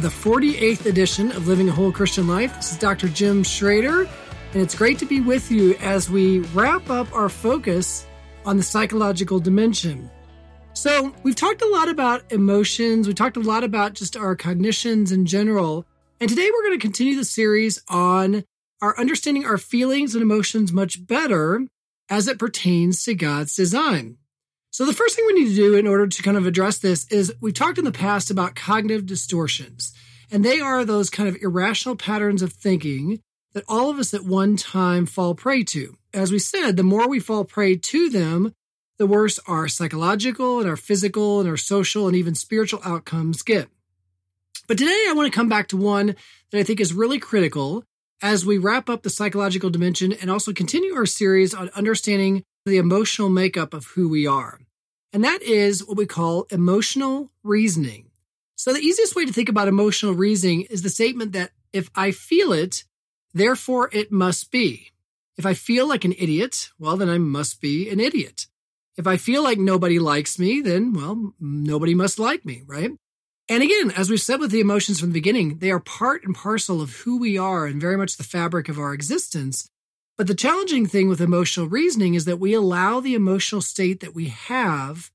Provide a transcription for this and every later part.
The 48th edition of Living a Whole Christian Life. This is Dr. Jim Schroeder, and it's great to be with you as we wrap up our focus on the psychological dimension. So, we've talked a lot about emotions, we talked a lot about just our cognitions in general, and today we're going to continue the series on our understanding our feelings and emotions much better as it pertains to God's design. So the first thing we need to do in order to kind of address this is we've talked in the past about cognitive distortions, and they are those kind of irrational patterns of thinking that all of us at one time fall prey to. As we said, the more we fall prey to them, the worse our psychological and our physical and our social and even spiritual outcomes get. But today I want to come back to one that I think is really critical as we wrap up the psychological dimension and also continue our series on understanding the emotional makeup of who we are. And that is what we call emotional reasoning. So the easiest way to think about emotional reasoning is the statement that if I feel it, therefore it must be. If I feel like an idiot, well, then I must be an idiot. If I feel like nobody likes me, then, well, nobody must like me, right? And again, as we've said with the emotions from the beginning, they are part and parcel of who we are and very much the fabric of our existence. But the challenging thing with emotional reasoning is that we allow the emotional state that we have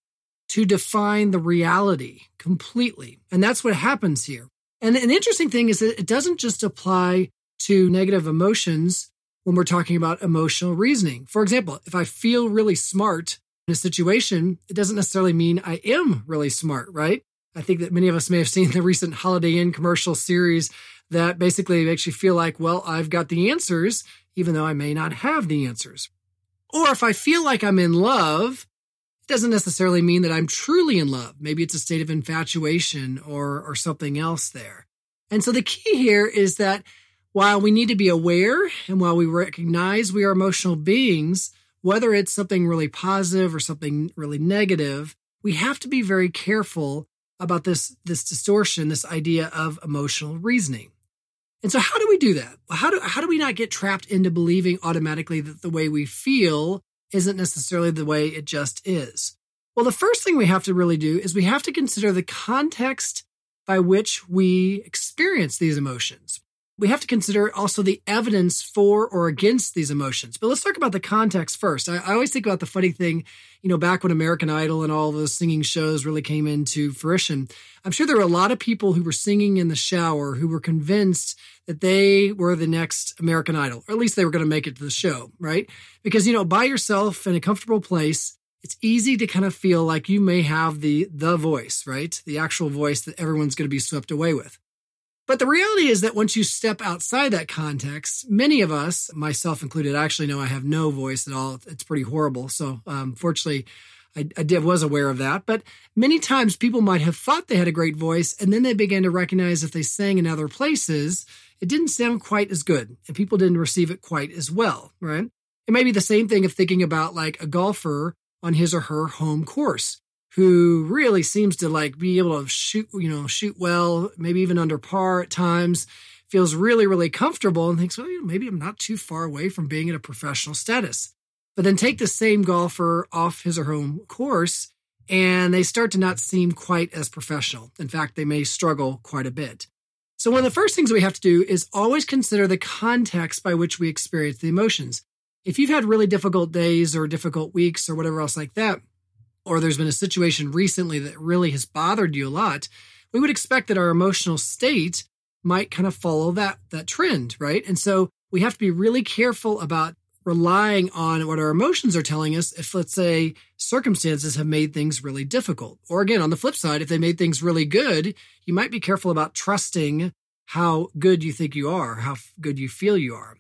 to define the reality completely. And that's what happens here. And an interesting thing is that it doesn't just apply to negative emotions when we're talking about emotional reasoning. For example, if I feel really smart in a situation, it doesn't necessarily mean I am really smart, right? I think that many of us may have seen the recent Holiday Inn commercial series that basically makes you feel like, well, I've got the answers even though I may not have the answers. Or if I feel like I'm in love, it doesn't necessarily mean that I'm truly in love. Maybe it's a state of infatuation or, or something else there. And so the key here is that while we need to be aware and while we recognize we are emotional beings, whether it's something really positive or something really negative, we have to be very careful about this, this distortion, this idea of emotional reasoning. And so how do we do that? How do how do we not get trapped into believing automatically that the way we feel isn't necessarily the way it just is? Well, the first thing we have to really do is we have to consider the context by which we experience these emotions we have to consider also the evidence for or against these emotions. But let's talk about the context first. I, I, always think about the funny thing, you know, back when American Idol and all those singing shows really came into fruition. I'm sure there were a lot of people who were singing in the shower who were convinced that they were the next American Idol, or at least they were going to make it to the show, right? Because, you know, by yourself in a comfortable place, it's easy to kind of feel like you may have the the voice, right? The actual voice that everyone's going to be swept away with. But the reality is that once you step outside that context, many of us, myself included, actually know I have no voice at all. It's pretty horrible. So, um, fortunately, I, I did, was aware of that. But many times people might have thought they had a great voice, and then they began to recognize if they sang in other places, it didn't sound quite as good, and people didn't receive it quite as well, right? It may be the same thing of thinking about like a golfer on his or her home course who really seems to like be able to shoot, you know, shoot well, maybe even under par at times, feels really, really comfortable and thinks, well, you know, maybe I'm not too far away from being at a professional status. But then take the same golfer off his or her home course and they start to not seem quite as professional. In fact, they may struggle quite a bit. So, one of the first things we have to do is always consider the context by which we experience the emotions. If you've had really difficult days or difficult weeks or whatever else like that, or there's been a situation recently that really has bothered you a lot, we would expect that our emotional state might kind of follow that that trend, right? And so we have to be really careful about relying on what our emotions are telling us if let's say circumstances have made things really difficult. Or again, on the flip side, if they made things really good, you might be careful about trusting how good you think you are, how good you feel you are.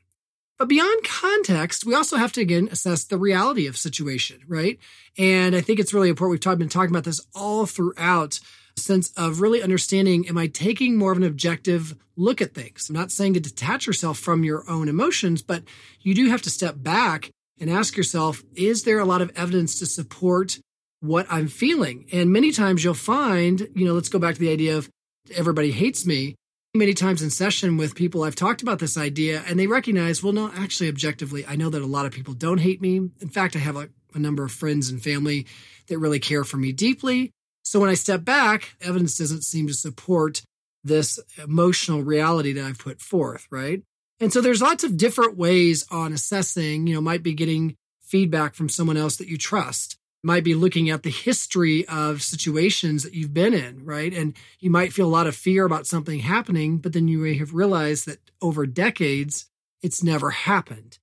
But beyond context, we also have to again assess the reality of situation, right? And I think it's really important. We've been talking about this all throughout sense of really understanding am I taking more of an objective look at things? I'm not saying to detach yourself from your own emotions, but you do have to step back and ask yourself, is there a lot of evidence to support what I'm feeling? And many times you'll find, you know, let's go back to the idea of everybody hates me many times in session with people I've talked about this idea and they recognize, well, no, actually, objectively, I know that a lot of people don't hate me. In fact, I have a, a, number of friends and family that really care for me deeply. So when I step back, evidence doesn't seem to support this emotional reality that I've put forth, right? And so there's lots of different ways on assessing, you know, might be getting feedback from someone else that you trust, might be looking at the history of situations that you've been in, right? And you might feel a lot of fear about something happening, but then you may have realized that over decades, it's never happened.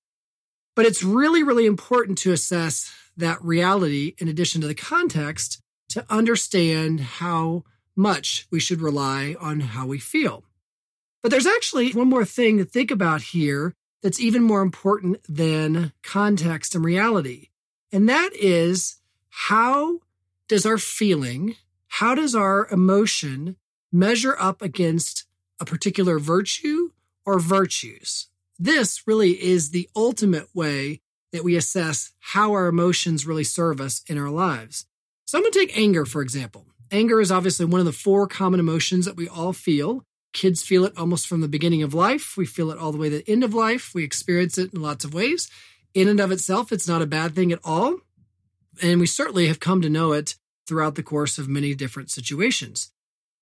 But it's really, really important to assess that reality in addition to the context to understand how much we should rely on how we feel. But there's actually one more thing to think about here that's even more important than context and reality. And that is how does our feeling, how does our emotion measure up against a particular virtue or virtues? This really is the ultimate way that we assess how our emotions really serve us in our lives. So I'm going to take anger, for example. Anger is obviously one of the four common emotions that we all feel. Kids feel it almost from the beginning of life. We feel it all the way to the end of life. We experience it in lots of ways. In and of itself, it's not a bad thing at all. And we certainly have come to know it throughout the course of many different situations.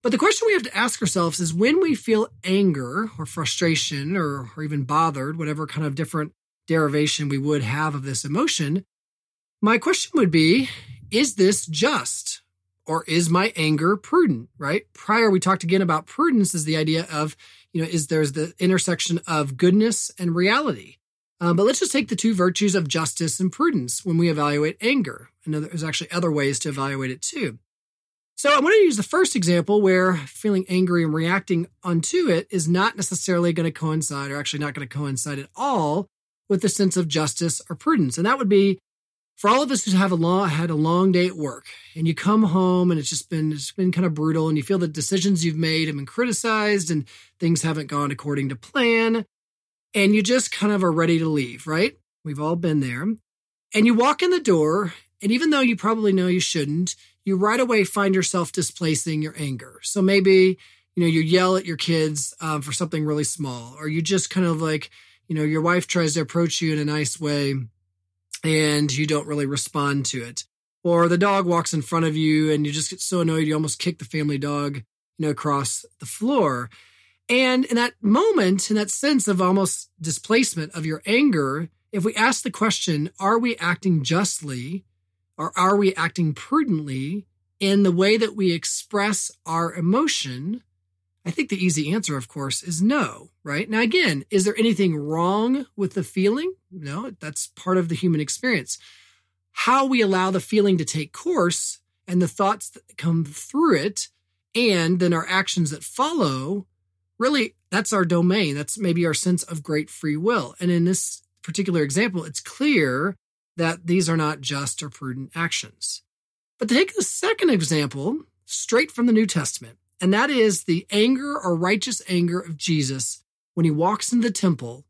But the question we have to ask ourselves is when we feel anger or frustration or, or even bothered, whatever kind of different derivation we would have of this emotion, my question would be is this just? Or is my anger prudent, right? Prior, we talked again about prudence is the idea of, you know, is there's the intersection of goodness and reality. Um, but let's just take the two virtues of justice and prudence when we evaluate anger. And there's actually other ways to evaluate it too. So I want to use the first example where feeling angry and reacting onto it is not necessarily going to coincide, or actually not going to coincide at all, with the sense of justice or prudence. And that would be for all of us who have a long had a long day at work and you come home and it's just been it's been kind of brutal and you feel the decisions you've made have been criticized and things haven't gone according to plan and you just kind of are ready to leave right we've all been there and you walk in the door and even though you probably know you shouldn't you right away find yourself displacing your anger so maybe you know you yell at your kids um, for something really small or you just kind of like you know your wife tries to approach you in a nice way and you don't really respond to it. Or the dog walks in front of you and you just get so annoyed you almost kick the family dog, you know, across the floor. And in that moment, in that sense of almost displacement of your anger, if we ask the question, are we acting justly or are we acting prudently in the way that we express our emotion? I think the easy answer, of course, is no, right? Now, again, is there anything wrong with the feeling? No, that's part of the human experience. How we allow the feeling to take course and the thoughts that come through it, and then our actions that follow, really, that's our domain. That's maybe our sense of great free will. And in this particular example, it's clear that these are not just or prudent actions. But take the second example, straight from the New Testament, and that is the anger or righteous anger of Jesus when he walks into the temple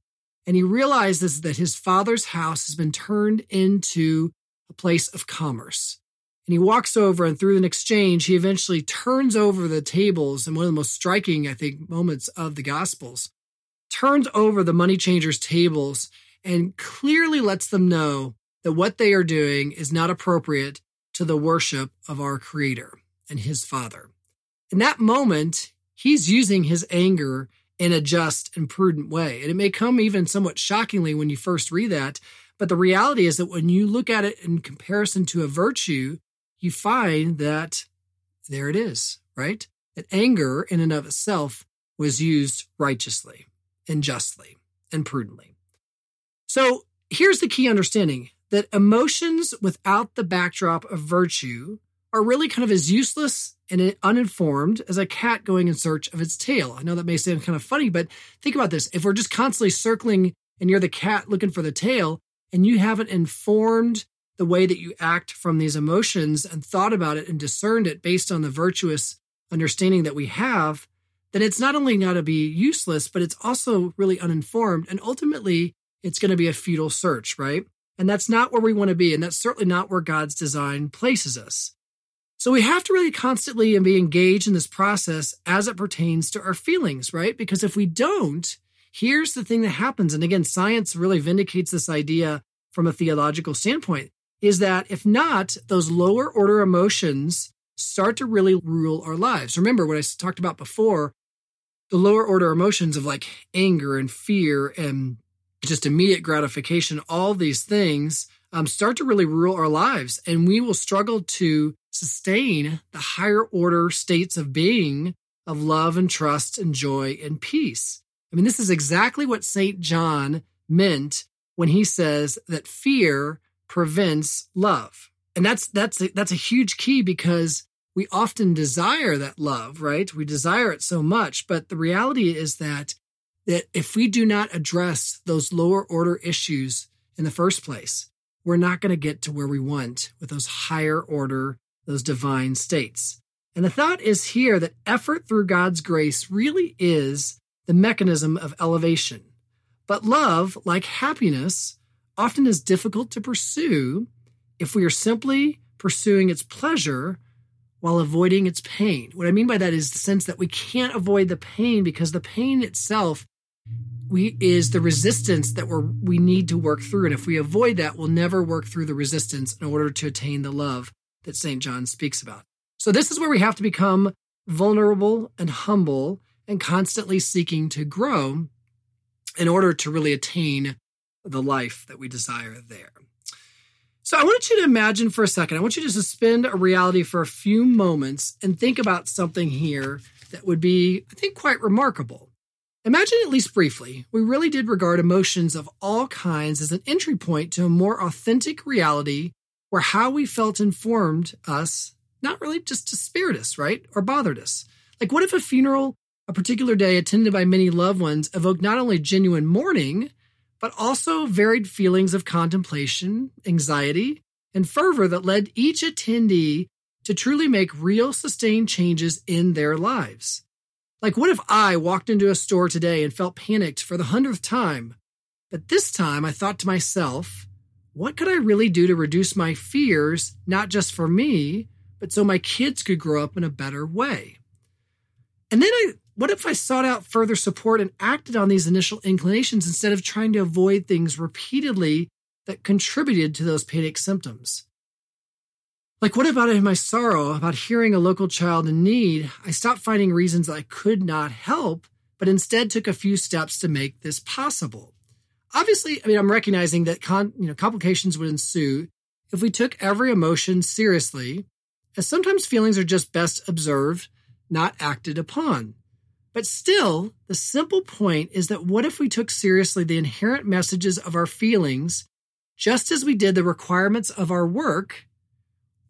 and he realizes that his father's house has been turned into a place of commerce. And he walks over, and through an exchange, he eventually turns over the tables. And one of the most striking, I think, moments of the Gospels turns over the money changers' tables and clearly lets them know that what they are doing is not appropriate to the worship of our Creator and his Father. In that moment, he's using his anger in a just and prudent way. And it may come even somewhat shockingly when you first read that. But the reality is that when you look at it in comparison to a virtue, you find that there it is, right? That anger in and of itself was used righteously and justly and prudently. So here's the key understanding that emotions without the backdrop of virtue are really kind of as useless and uninformed as a cat going in search of its tail. I know that may sound kind of funny, but think about this. If we're just constantly circling and you're the cat looking for the tail and you haven't informed the way that you act from these emotions and thought about it and discerned it based on the virtuous understanding that we have, then it's not only going to be useless, but it's also really uninformed. And ultimately, it's going to be a futile search, right? And that's not where we want to be. And that's certainly not where God's design places us. So we have to really constantly and be engaged in this process as it pertains to our feelings, right? Because if we don't, here's the thing that happens. And again, science really vindicates this idea from a theological standpoint is that if not, those lower order emotions start to really rule our lives. Remember what I talked about before the lower order emotions of like anger and fear and just immediate gratification, all these things um, start to really rule our lives. And we will struggle to sustain the higher order states of being of love and trust and joy and peace. I mean, this is exactly what St. John meant when he says that fear prevents love. And that's that's a, that's a huge key because we often desire that love, right? We desire it so much, but the reality is that that if we do not address those lower order issues in the first place, we're not going to get to where we want with those higher order, those divine states. And the thought is here that effort through God's grace really is the mechanism of elevation. But love, like happiness, often is difficult to pursue if we are simply pursuing its pleasure while avoiding its pain. What I mean by that is the sense that we can't avoid the pain because the pain itself we is the resistance that we're we need to work through and if we avoid that we'll never work through the resistance in order to attain the love that St. John speaks about. So this is where we have to become vulnerable and humble and constantly seeking to grow in order to really attain the life that we desire there. So I want you to imagine for a second, I want you to suspend a reality for a few moments and think about something here that would be, I think, quite remarkable. Imagine, at least briefly, we really did regard emotions of all kinds as an entry point to a more authentic reality where how we felt informed us, not really just despaired us, right? Or bothered us. Like, what if a funeral, a particular day attended by many loved ones, evoked not only genuine mourning, but also varied feelings of contemplation, anxiety, and fervor that led each attendee to truly make real sustained changes in their lives? Like, what if I walked into a store today and felt panicked for the hundredth time? But this time I thought to myself, what could I really do to reduce my fears, not just for me, but so my kids could grow up in a better way? And then I, what if I sought out further support and acted on these initial inclinations instead of trying to avoid things repeatedly that contributed to those panic symptoms? Like, what about in my sorrow about hearing a local child in need? I stopped finding reasons I could not help, but instead took a few steps to make this possible. Obviously, I mean, I'm recognizing that con- you know complications would ensue if we took every emotion seriously, as sometimes feelings are just best observed, not acted upon. But still, the simple point is that what if we took seriously the inherent messages of our feelings, just as we did the requirements of our work,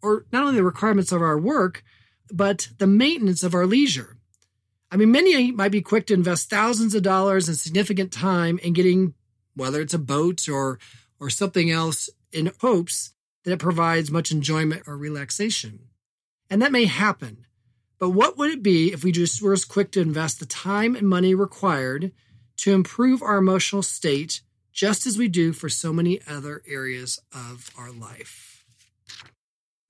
or not only the requirements of our work, but the maintenance of our leisure. I mean, many might be quick to invest thousands of dollars and significant time in getting, whether it's a boat or or something else, in hopes that it provides much enjoyment or relaxation. And that may happen. But what would it be if we just were as quick to invest the time and money required to improve our emotional state, just as we do for so many other areas of our life?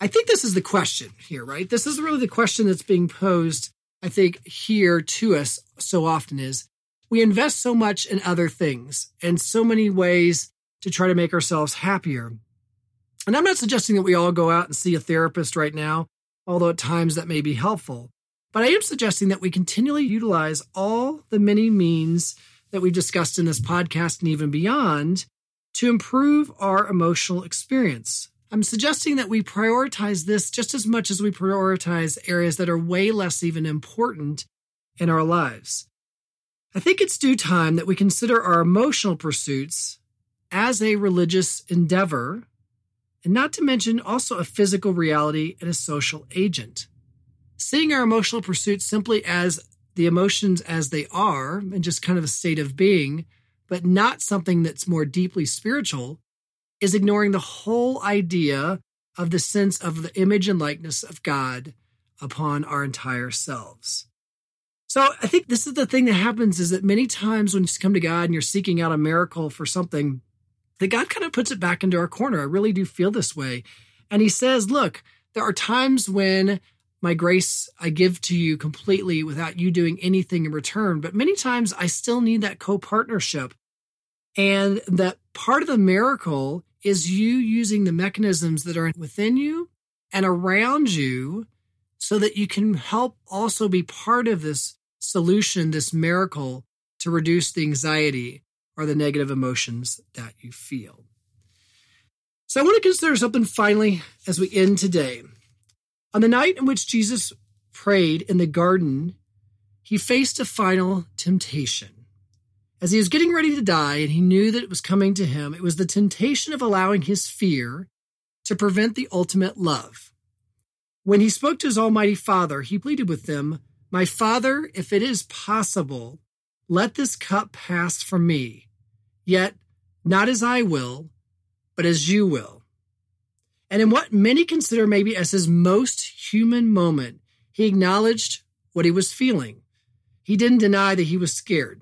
I think this is the question here, right? This is really the question that's being posed, I think, here to us so often is we invest so much in other things and so many ways to try to make ourselves happier. And I'm not suggesting that we all go out and see a therapist right now, although at times that may be helpful. But I am suggesting that we continually utilize all the many means that we've discussed in this podcast and even beyond to improve our emotional experience. I'm suggesting that we prioritize this just as much as we prioritize areas that are way less even important in our lives. I think it's due time that we consider our emotional pursuits as a religious endeavor, and not to mention also a physical reality and a social agent. Seeing our emotional pursuits simply as the emotions as they are and just kind of a state of being, but not something that's more deeply spiritual, is ignoring the whole idea of the sense of the image and likeness of God upon our entire selves. So I think this is the thing that happens is that many times when you come to God and you're seeking out a miracle for something, that God kind of puts it back into our corner. I really do feel this way. And he says, look, there are times when my grace I give to you completely without you doing anything in return. But many times I still need that co partnership. And that part of the miracle is you using the mechanisms that are within you and around you so that you can help also be part of this solution, this miracle to reduce the anxiety or the negative emotions that you feel. So I want to consider something finally as we end today. On the night in which Jesus prayed in the garden, he faced a final temptation. As he was getting ready to die and he knew that it was coming to him, it was the temptation of allowing his fear to prevent the ultimate love. When he spoke to his Almighty Father, he pleaded with them, My Father, if it is possible, let this cup pass from me. Yet, not as I will, but as you will. And in what many consider maybe as his most human moment, he acknowledged what he was feeling. He didn't deny that he was scared.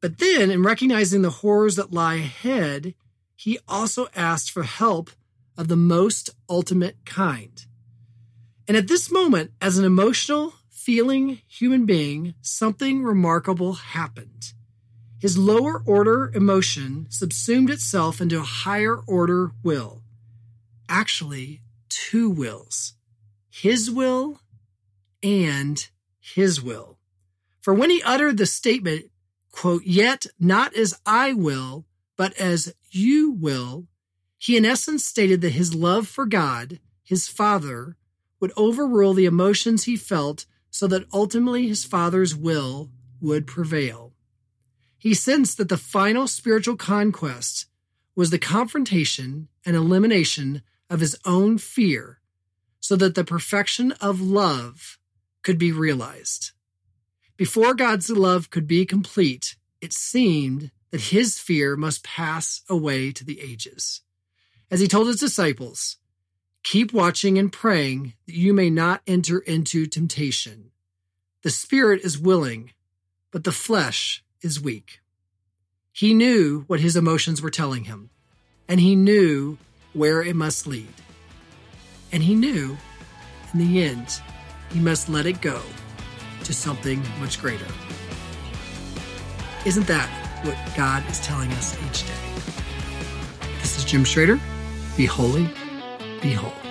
But then, in recognizing the horrors that lie ahead, he also asked for help of the most ultimate kind. And at this moment, as an emotional, feeling human being, something remarkable happened. His lower order emotion subsumed itself into a higher order will. Actually, two wills his will and his will. For when he uttered the statement, quote, yet not as I will, but as you will, he in essence stated that his love for God, his Father, would overrule the emotions he felt so that ultimately his Father's will would prevail. He sensed that the final spiritual conquest was the confrontation and elimination of his own fear so that the perfection of love could be realized. Before God's love could be complete, it seemed that his fear must pass away to the ages as he told his disciples, Keep watching and praying that you may not enter into temptation. The spirit is willing, but the flesh is weak. He knew what his emotions were telling him, and he knew where it must lead. And he knew, in the end, he must let it go to something much greater. Isn't that what God is telling us each day? This is Jim Schroeder. Be holy, be whole.